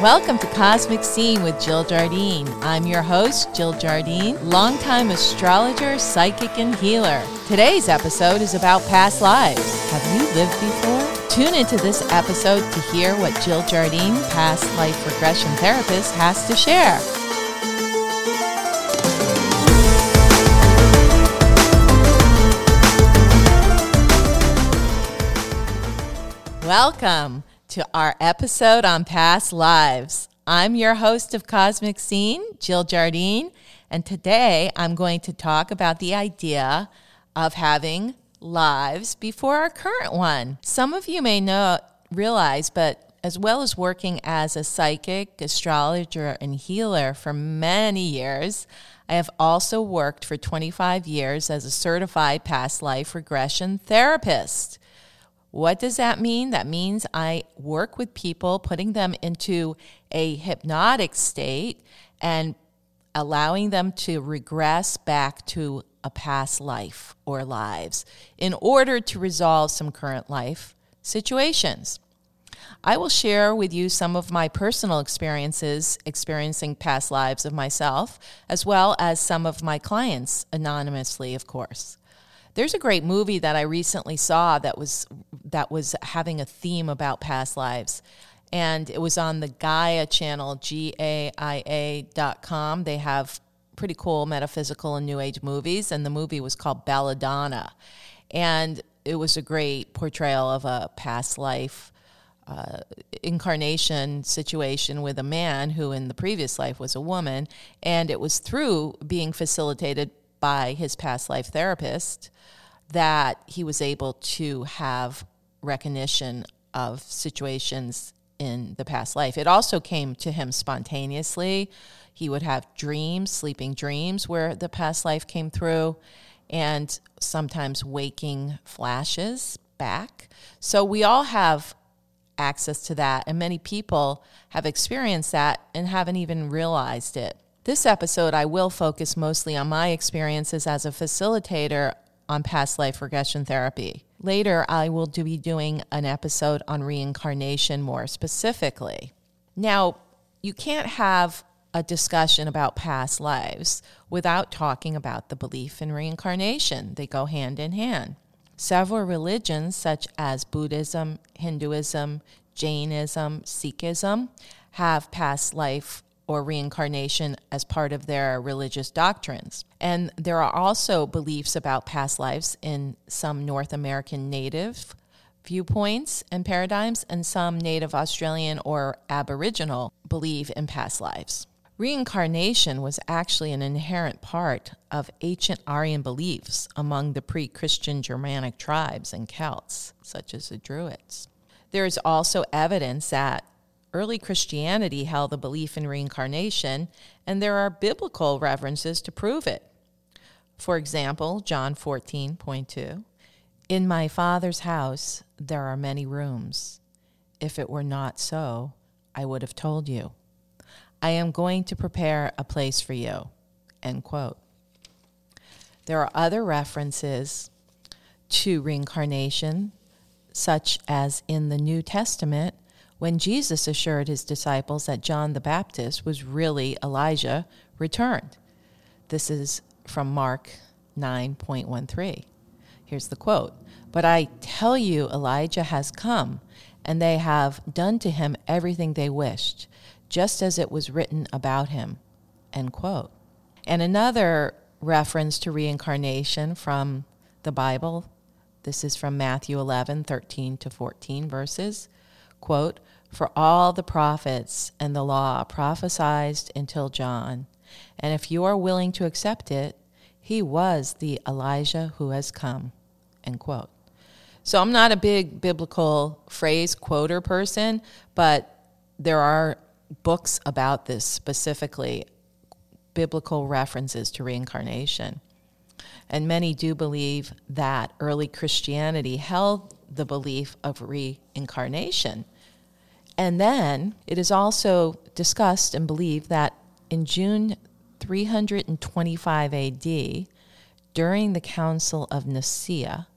Welcome to Cosmic Scene with Jill Jardine. I'm your host, Jill Jardine, longtime astrologer, psychic, and healer. Today's episode is about past lives. Have you lived before? Tune into this episode to hear what Jill Jardine, past life regression therapist, has to share. Welcome to our episode on past lives. I'm your host of Cosmic Scene, Jill Jardine, and today I'm going to talk about the idea of having lives before our current one. Some of you may not realize, but as well as working as a psychic, astrologer, and healer for many years, I have also worked for 25 years as a certified past life regression therapist. What does that mean? That means I work with people, putting them into a hypnotic state and allowing them to regress back to a past life or lives in order to resolve some current life situations. I will share with you some of my personal experiences experiencing past lives of myself, as well as some of my clients, anonymously, of course. There's a great movie that I recently saw that was that was having a theme about past lives. And it was on the Gaia channel, G A I A dot com. They have pretty cool metaphysical and new age movies, and the movie was called Belladonna. And it was a great portrayal of a past life uh, incarnation situation with a man who in the previous life was a woman. And it was through being facilitated by his past life therapist that he was able to have recognition of situations in the past life. It also came to him spontaneously. He would have dreams, sleeping dreams, where the past life came through, and sometimes waking flashes back. So we all have access to that, and many people have experienced that and haven't even realized it. This episode, I will focus mostly on my experiences as a facilitator on past life regression therapy. Later, I will be doing an episode on reincarnation more specifically. Now, you can't have a discussion about past lives without talking about the belief in reincarnation. They go hand in hand. Several religions, such as Buddhism, Hinduism, Jainism, Sikhism, have past life or reincarnation as part of their religious doctrines. And there are also beliefs about past lives in some North American native viewpoints and paradigms, and some Native Australian or Aboriginal believe in past lives. Reincarnation was actually an inherent part of ancient Aryan beliefs among the pre Christian Germanic tribes and Celts, such as the Druids. There is also evidence that Early Christianity held the belief in reincarnation, and there are biblical references to prove it. For example, John 14.2 In my Father's house there are many rooms. If it were not so, I would have told you. I am going to prepare a place for you. End quote. There are other references to reincarnation, such as in the New Testament when Jesus assured his disciples that John the Baptist was really Elijah returned. This is from Mark 9.13. Here's the quote But I tell you, Elijah has come, and they have done to him everything they wished, just as it was written about him. End quote. And another reference to reincarnation from the Bible. This is from Matthew 11, 13 to 14 verses. Quote, For all the prophets and the law prophesied until John, and if you are willing to accept it, he was the Elijah who has come. End quote. So I'm not a big biblical phrase quoter person, but there are books about this specifically, biblical references to reincarnation. And many do believe that early Christianity held the belief of reincarnation. And then it is also discussed and believed that in June 325 AD, during the Council of Nicaea,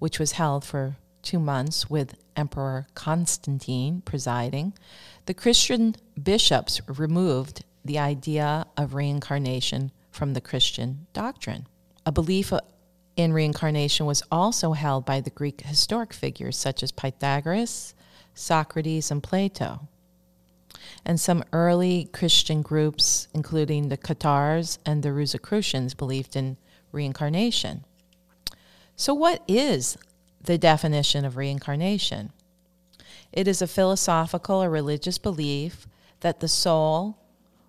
which was held for two months with Emperor Constantine presiding, the Christian bishops removed the idea of reincarnation from the Christian doctrine. A belief in reincarnation was also held by the Greek historic figures such as Pythagoras, Socrates, and Plato. And some early Christian groups, including the Cathars and the Rosicrucians, believed in reincarnation. So, what is the definition of reincarnation? It is a philosophical or religious belief that the soul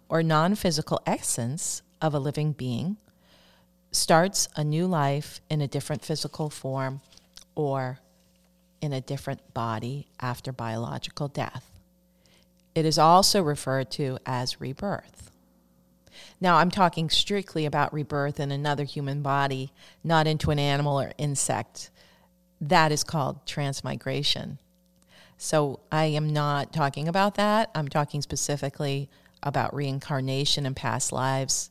or non physical essence of a living being starts a new life in a different physical form or in a different body after biological death. It is also referred to as rebirth. Now, I'm talking strictly about rebirth in another human body, not into an animal or insect. That is called transmigration. So, I am not talking about that. I'm talking specifically about reincarnation and past lives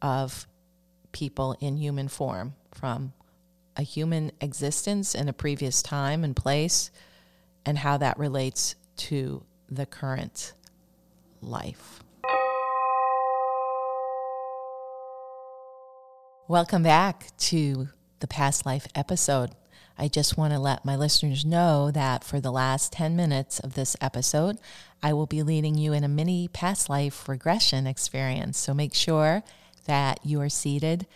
of people in human form from a human existence in a previous time and place and how that relates to the current life. Welcome back to the past life episode. I just want to let my listeners know that for the last 10 minutes of this episode, I will be leading you in a mini past life regression experience. So make sure that you are seated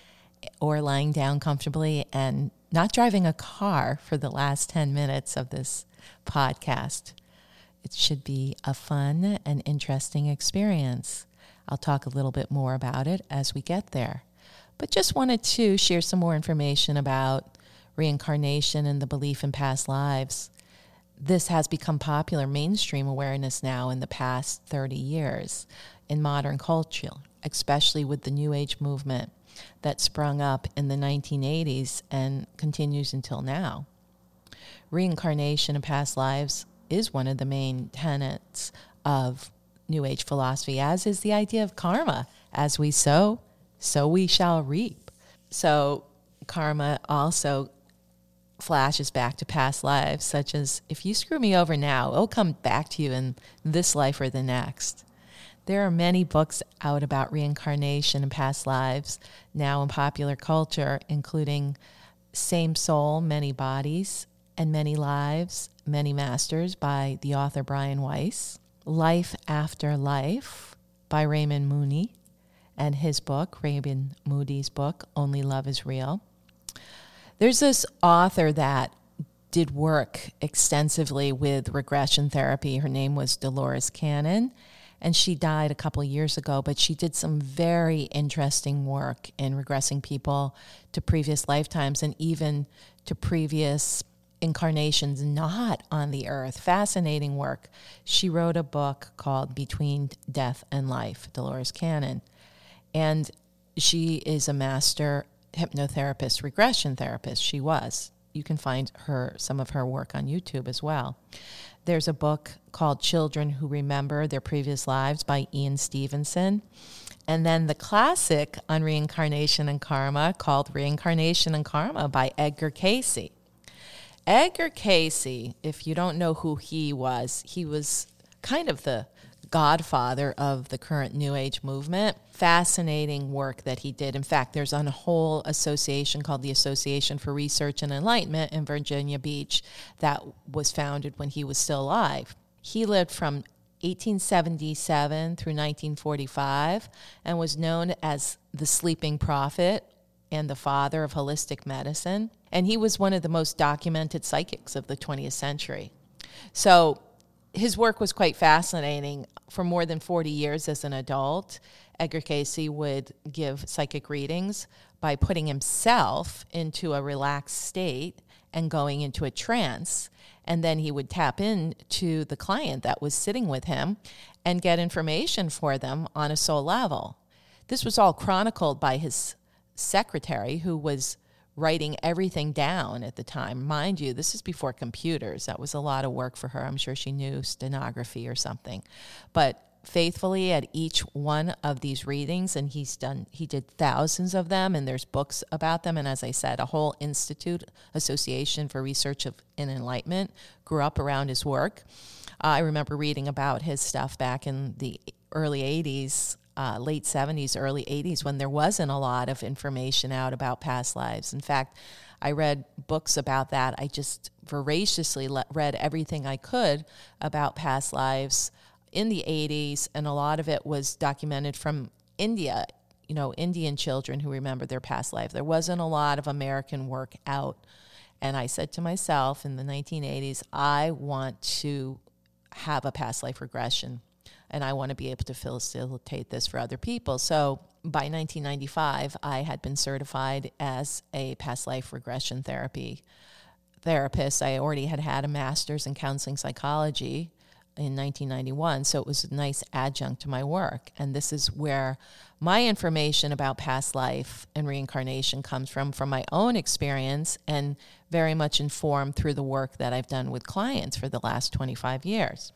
or lying down comfortably and not driving a car for the last 10 minutes of this podcast. It should be a fun and interesting experience. I'll talk a little bit more about it as we get there. But just wanted to share some more information about reincarnation and the belief in past lives. This has become popular mainstream awareness now in the past 30 years in modern culture, especially with the New Age movement that sprung up in the 1980s and continues until now. Reincarnation in past lives is one of the main tenets of New Age philosophy, as is the idea of karma. As we sow, so we shall reap. So, karma also flashes back to past lives, such as if you screw me over now, it'll come back to you in this life or the next. There are many books out about reincarnation and past lives now in popular culture, including Same Soul, Many Bodies, and Many Lives, Many Masters by the author Brian Weiss, Life After Life by Raymond Moody, and his book, Raymond Moody's book, Only Love is Real. There's this author that did work extensively with regression therapy. Her name was Dolores Cannon and she died a couple years ago, but she did some very interesting work in regressing people to previous lifetimes and even to previous incarnations not on the earth. Fascinating work. She wrote a book called Between Death and Life, Dolores Cannon. And she is a master hypnotherapist, regression therapist. She was. You can find her some of her work on YouTube as well. There's a book called Children Who Remember Their Previous Lives by Ian Stevenson. And then the classic on reincarnation and karma called Reincarnation and Karma by Edgar Cayce. Edgar Cayce, if you don't know who he was, he was kind of the godfather of the current New Age movement. Fascinating work that he did. In fact, there's a whole association called the Association for Research and Enlightenment in Virginia Beach that was founded when he was still alive. He lived from 1877 through 1945 and was known as the sleeping prophet and the father of holistic medicine. And he was one of the most documented psychics of the 20th century. So his work was quite fascinating. For more than 40 years as an adult, Edgar Cayce would give psychic readings by putting himself into a relaxed state and going into a trance. And then he would tap in to the client that was sitting with him and get information for them on a soul level. This was all chronicled by his secretary, who was writing everything down at the time. Mind you, this is before computers. That was a lot of work for her. I'm sure she knew stenography or something. But faithfully at each one of these readings and he's done he did thousands of them and there's books about them and as i said a whole institute association for research of in enlightenment grew up around his work uh, i remember reading about his stuff back in the early 80s uh, late 70s early 80s when there wasn't a lot of information out about past lives in fact i read books about that i just voraciously le- read everything i could about past lives in the 80s, and a lot of it was documented from India, you know, Indian children who remember their past life. There wasn't a lot of American work out. And I said to myself in the 1980s, I want to have a past life regression and I want to be able to facilitate this for other people. So by 1995, I had been certified as a past life regression therapy therapist. I already had had a master's in counseling psychology in 1991. So it was a nice adjunct to my work. And this is where my information about past life and reincarnation comes from, from my own experience and very much informed through the work that I've done with clients for the last 25 years.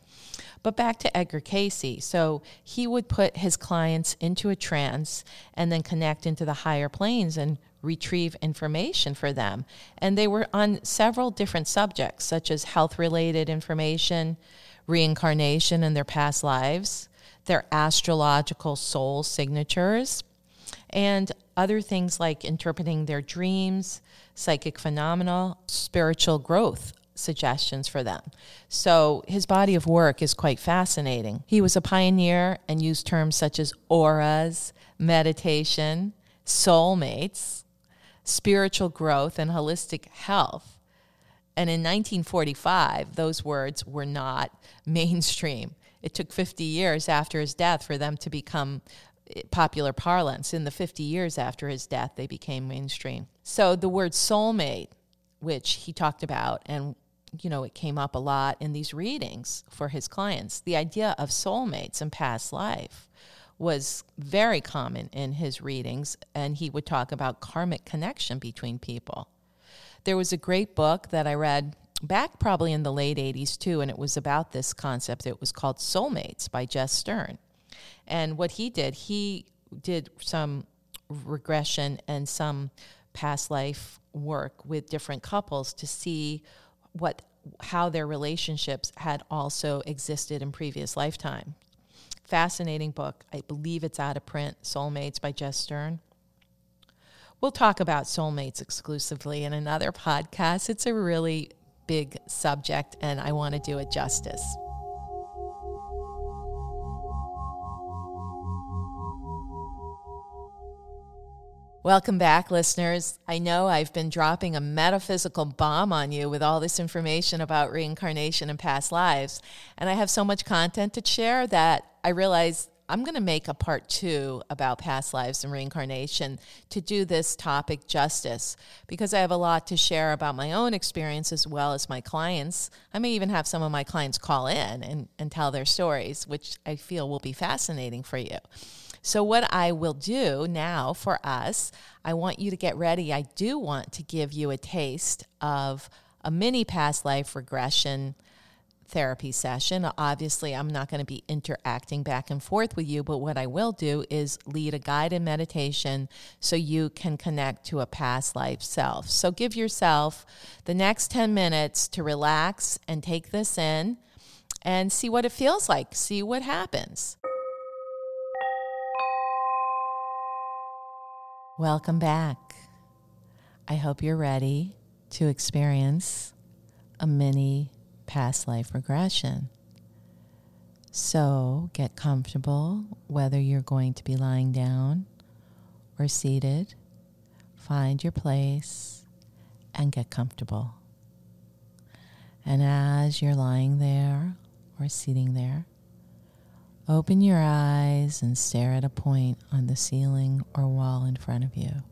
But back to Edgar Cayce. So he would put his clients into a trance and then connect into the higher planes and retrieve information for them. And they were on several different subjects, such as health related information reincarnation and their past lives, their astrological soul signatures, and other things like interpreting their dreams, psychic phenomena, spiritual growth suggestions for them. So his body of work is quite fascinating. He was a pioneer and used terms such as auras, meditation, soulmates, spiritual growth, and holistic health and in 1945, those words were not mainstream. It took 50 years after his death for them to become eh, popular parlance. In the 50 years after his death, they became mainstream. So the word soulmate, which he talked about, and you know, it came up a lot in these readings for his clients. The idea of soulmates and past life was very common in his readings, and he would talk about karmic connection between people. There was a great book that I read back probably in the late 80s too, and it was about this concept. It was called Soulmates by Jess Stearn. And what he did, he did some regression and some past life work with different couples to see what how their relationships had also existed in previous lifetime. Fascinating book. I believe it's out of print, Soulmates by Jess Stearn. We'll talk about soulmates exclusively in another podcast. It's a really big subject, and I want to do it justice. Welcome back, listeners. I know I've been dropping a metaphysical bomb on you with all this information about reincarnation and past lives. And I have so much content to share that I realize I'm going to make a part two about past lives and reincarnation to do this topic justice because I have a lot to share about my own experience as well as my clients. I may even have some of my clients call in and, and tell their stories, which I feel will be fascinating for you. So, what I will do now for us, I want you to get ready. I do want to give you a taste of a mini past life regression therapy session. Obviously, I'm not going to be interacting back and forth with you, but what I will do is lead a guided meditation so you can connect to a past life self. So give yourself the next 10 minutes to relax and take this in and see what it feels like, see what happens. Welcome back. I hope you're ready to experience a mini past life regression. So get comfortable, whether you're going to be lying down or seated. Find your place and get comfortable. And as you're lying there or sitting there, open your eyes and stare at a point on the ceiling or wall in front of you.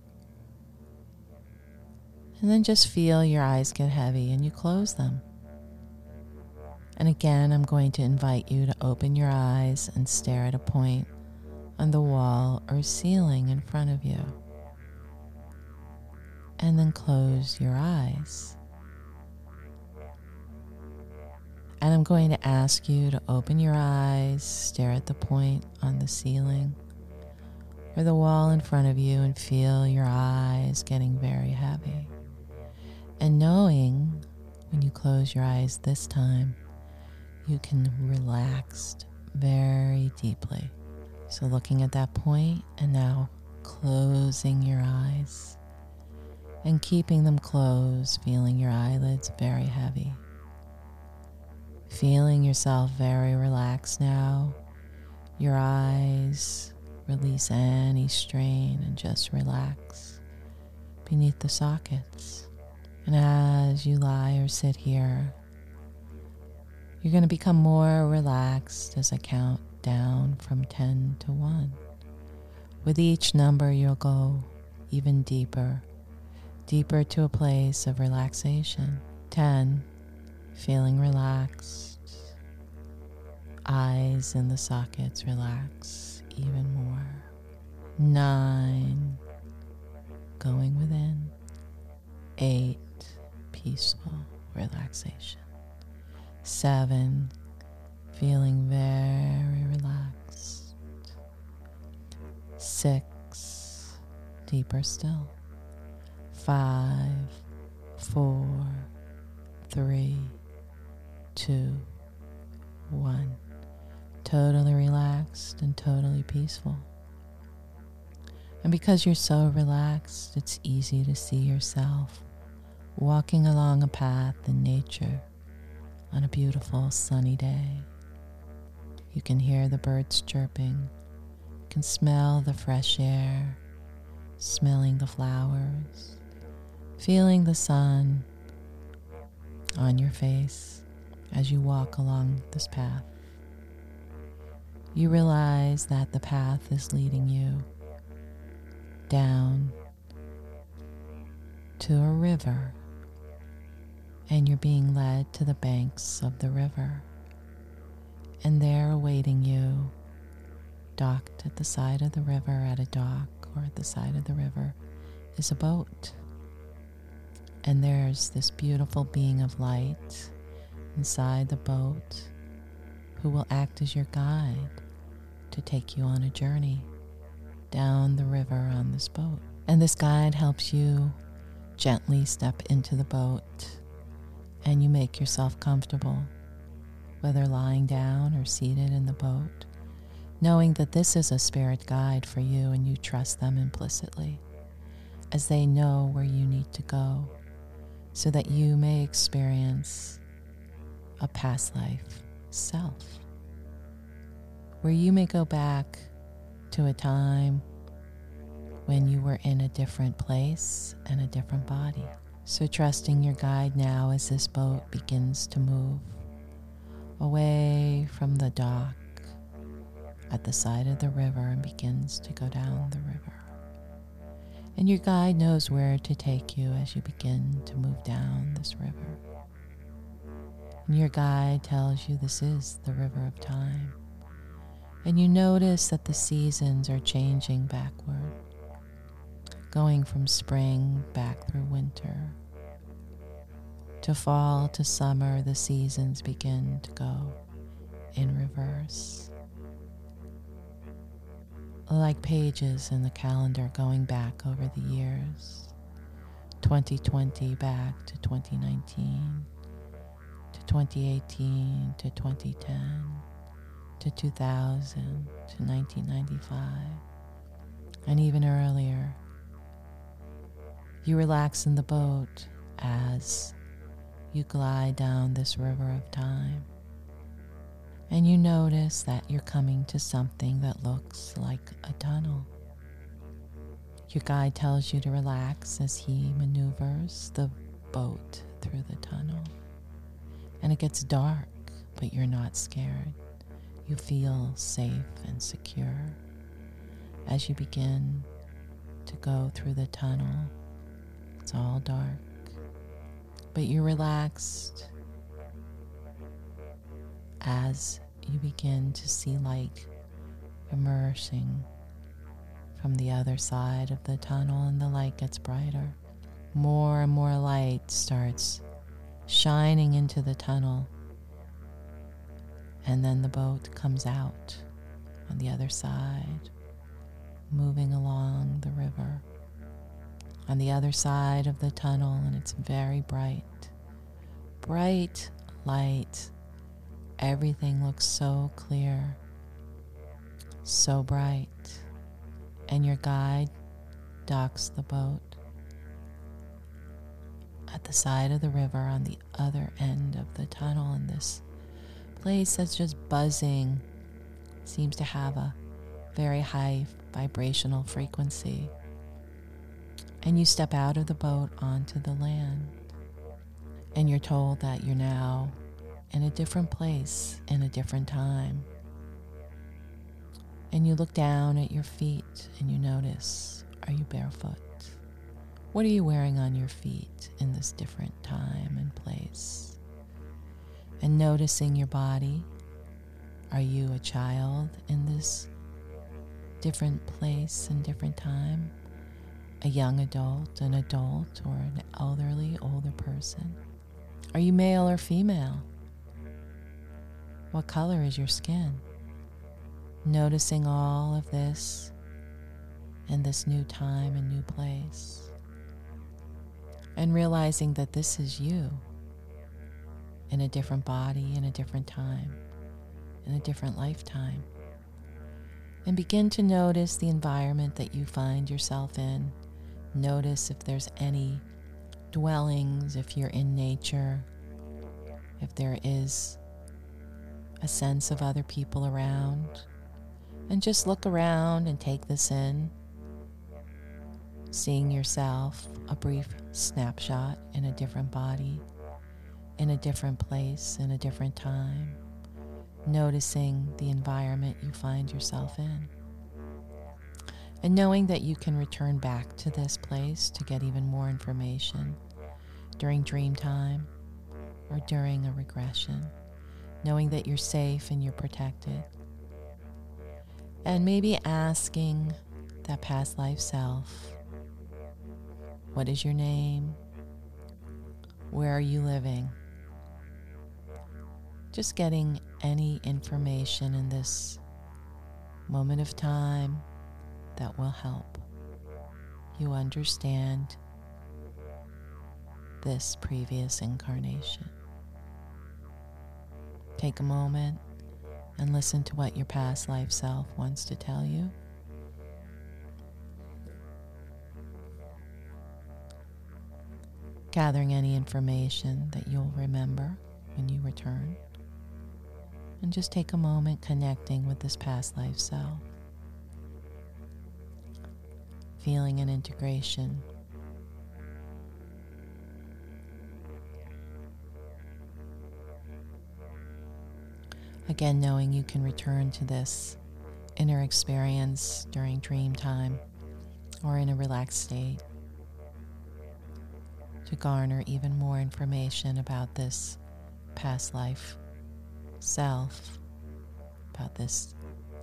And then just feel your eyes get heavy and you close them. And again, I'm going to invite you to open your eyes and stare at a point on the wall or ceiling in front of you. And then close your eyes. And I'm going to ask you to open your eyes, stare at the point on the ceiling or the wall in front of you, and feel your eyes getting very heavy. And knowing when you close your eyes this time, you can relax very deeply. So, looking at that point and now closing your eyes and keeping them closed, feeling your eyelids very heavy. Feeling yourself very relaxed now. Your eyes release any strain and just relax beneath the sockets. And as you lie or sit here, you're going to become more relaxed as I count down from 10 to 1. With each number, you'll go even deeper, deeper to a place of relaxation. 10, feeling relaxed. Eyes in the sockets relax even more. 9, going within. 8, peaceful relaxation. Seven, feeling very relaxed. Six, deeper still. Five, four, three, two, one. Totally relaxed and totally peaceful. And because you're so relaxed, it's easy to see yourself walking along a path in nature on a beautiful sunny day. You can hear the birds chirping, you can smell the fresh air, smelling the flowers, feeling the sun on your face as you walk along this path. You realize that the path is leading you down to a river and you're being led to the banks of the river. And there awaiting you, docked at the side of the river at a dock or at the side of the river, is a boat. And there's this beautiful being of light inside the boat who will act as your guide to take you on a journey down the river on this boat. And this guide helps you gently step into the boat and you make yourself comfortable, whether lying down or seated in the boat, knowing that this is a spirit guide for you and you trust them implicitly, as they know where you need to go, so that you may experience a past life self, where you may go back to a time when you were in a different place and a different body. So, trusting your guide now as this boat begins to move away from the dock at the side of the river and begins to go down the river. And your guide knows where to take you as you begin to move down this river. And your guide tells you this is the river of time. And you notice that the seasons are changing backward going from spring back through winter. To fall to summer, the seasons begin to go in reverse. Like pages in the calendar going back over the years 2020 back to 2019, to 2018 to 2010, to 2000 to 1995, and even earlier you relax in the boat as you glide down this river of time. And you notice that you're coming to something that looks like a tunnel. Your guide tells you to relax as he maneuvers the boat through the tunnel. And it gets dark, but you're not scared. You feel safe and secure as you begin to go through the tunnel it's all dark, but you're relaxed as you begin to see light emerging from the other side of the tunnel, and the light gets brighter. More and more light starts shining into the tunnel And then the boat comes out on the other side, moving along the river. On the other side of the tunnel, and it's very bright. Bright light. Everything looks so clear, so bright. And your guide docks the boat at the side of the river on the other end of the tunnel in this place that's just buzzing seems to have a very high vibrational frequency and you step out of the boat onto the land and you're told that you're now in a different place in a different time and you look down at your feet and you notice are you barefoot what are you wearing on your feet in this different time and place? And noticing your body. Are you a child in this different place and different time? A young adult, an adult, or an elderly, older person? Are you male or female? What color is your skin? Noticing all of this in this new time and new place and realizing that this is you in a different body, in a different time, in a different lifetime. And begin to notice the environment that you find yourself in. Notice if there's any dwellings, if you're in nature, if there is a sense of other people around. And just look around and take this in seeing yourself a brief snapshot in a different body, in a different place, in a different time, noticing the environment you find yourself in. And knowing that you can return back to this place to get even more information during dream time or during a regression, knowing that you're safe and you're protected. And maybe asking that past life self what is your name? Where are you living? Just getting any information in this moment of time that will help you understand this previous incarnation. Take a moment and listen to what your past life self wants to tell you. gathering any information that you'll remember when you return. And just take a moment connecting with this past life self, feeling and integration. Again, knowing you can return to this inner experience during dream time or in a relaxed state to garner even more information about this past life self, about this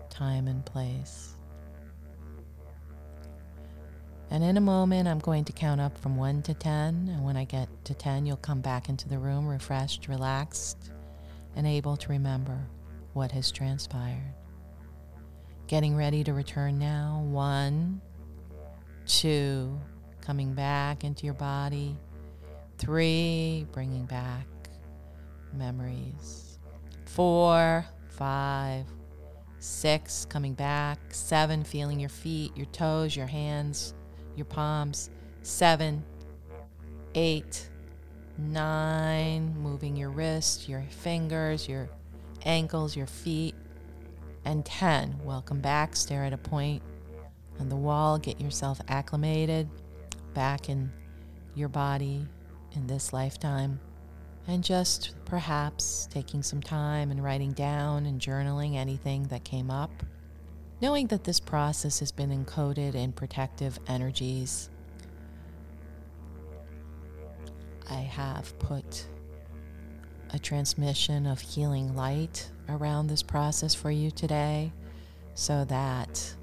time and place. And in a moment, I'm going to count up from 1 to 10. And when I get to 10, you'll come back into the room refreshed, relaxed, and able to remember what has transpired. Getting ready to return now. One, two, coming back into your body. Three, bringing back memories. Four, five, six, coming back. Seven, feeling your feet, your toes, your hands, your palms. Seven, eight, nine, moving your wrists, your fingers, your ankles, your feet. And 10, welcome back. Stare at a point on the wall. Get yourself acclimated back in your body, in this lifetime. And just perhaps taking some time and writing down and journaling anything that came up. Knowing that this process has been encoded in protective energies, I have put a transmission of healing light around this process for you today so that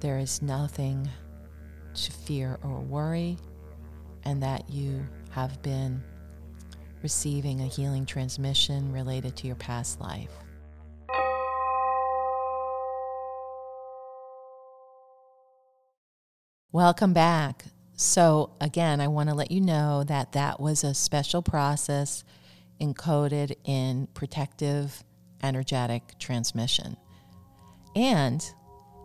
there is nothing to fear or worry and that you have been receiving a healing transmission related to your past life. Welcome back. So, again, I want to let you know that that was a special process encoded in protective energetic transmission. And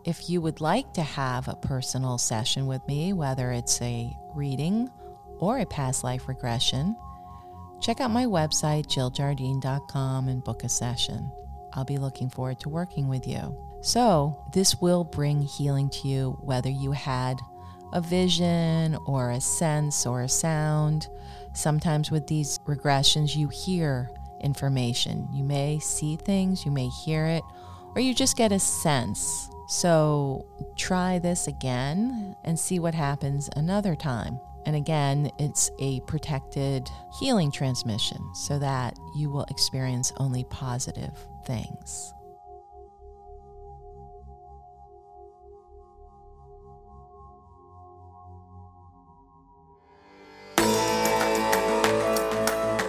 if you would like to have a personal session with me, whether it's a reading or a past life regression, check out my website, jilljardine.com, and book a session. I'll be looking forward to working with you. So, this will bring healing to you whether you had a vision or a sense or a sound. Sometimes with these regressions, you hear information. You may see things, you may hear it, or you just get a sense. So try this again and see what happens another time. And again, it's a protected healing transmission so that you will experience only positive things.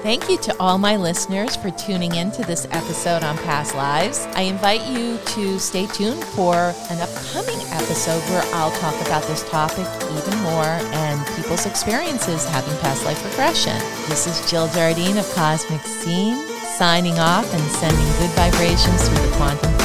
Thank you to all my listeners for tuning in to this episode on past lives. I invite you to stay tuned for an upcoming episode where I'll talk about this topic even more and people's experiences having past life regression. This is Jill Jardine of Cosmic Scene signing off and sending good vibrations through the quantum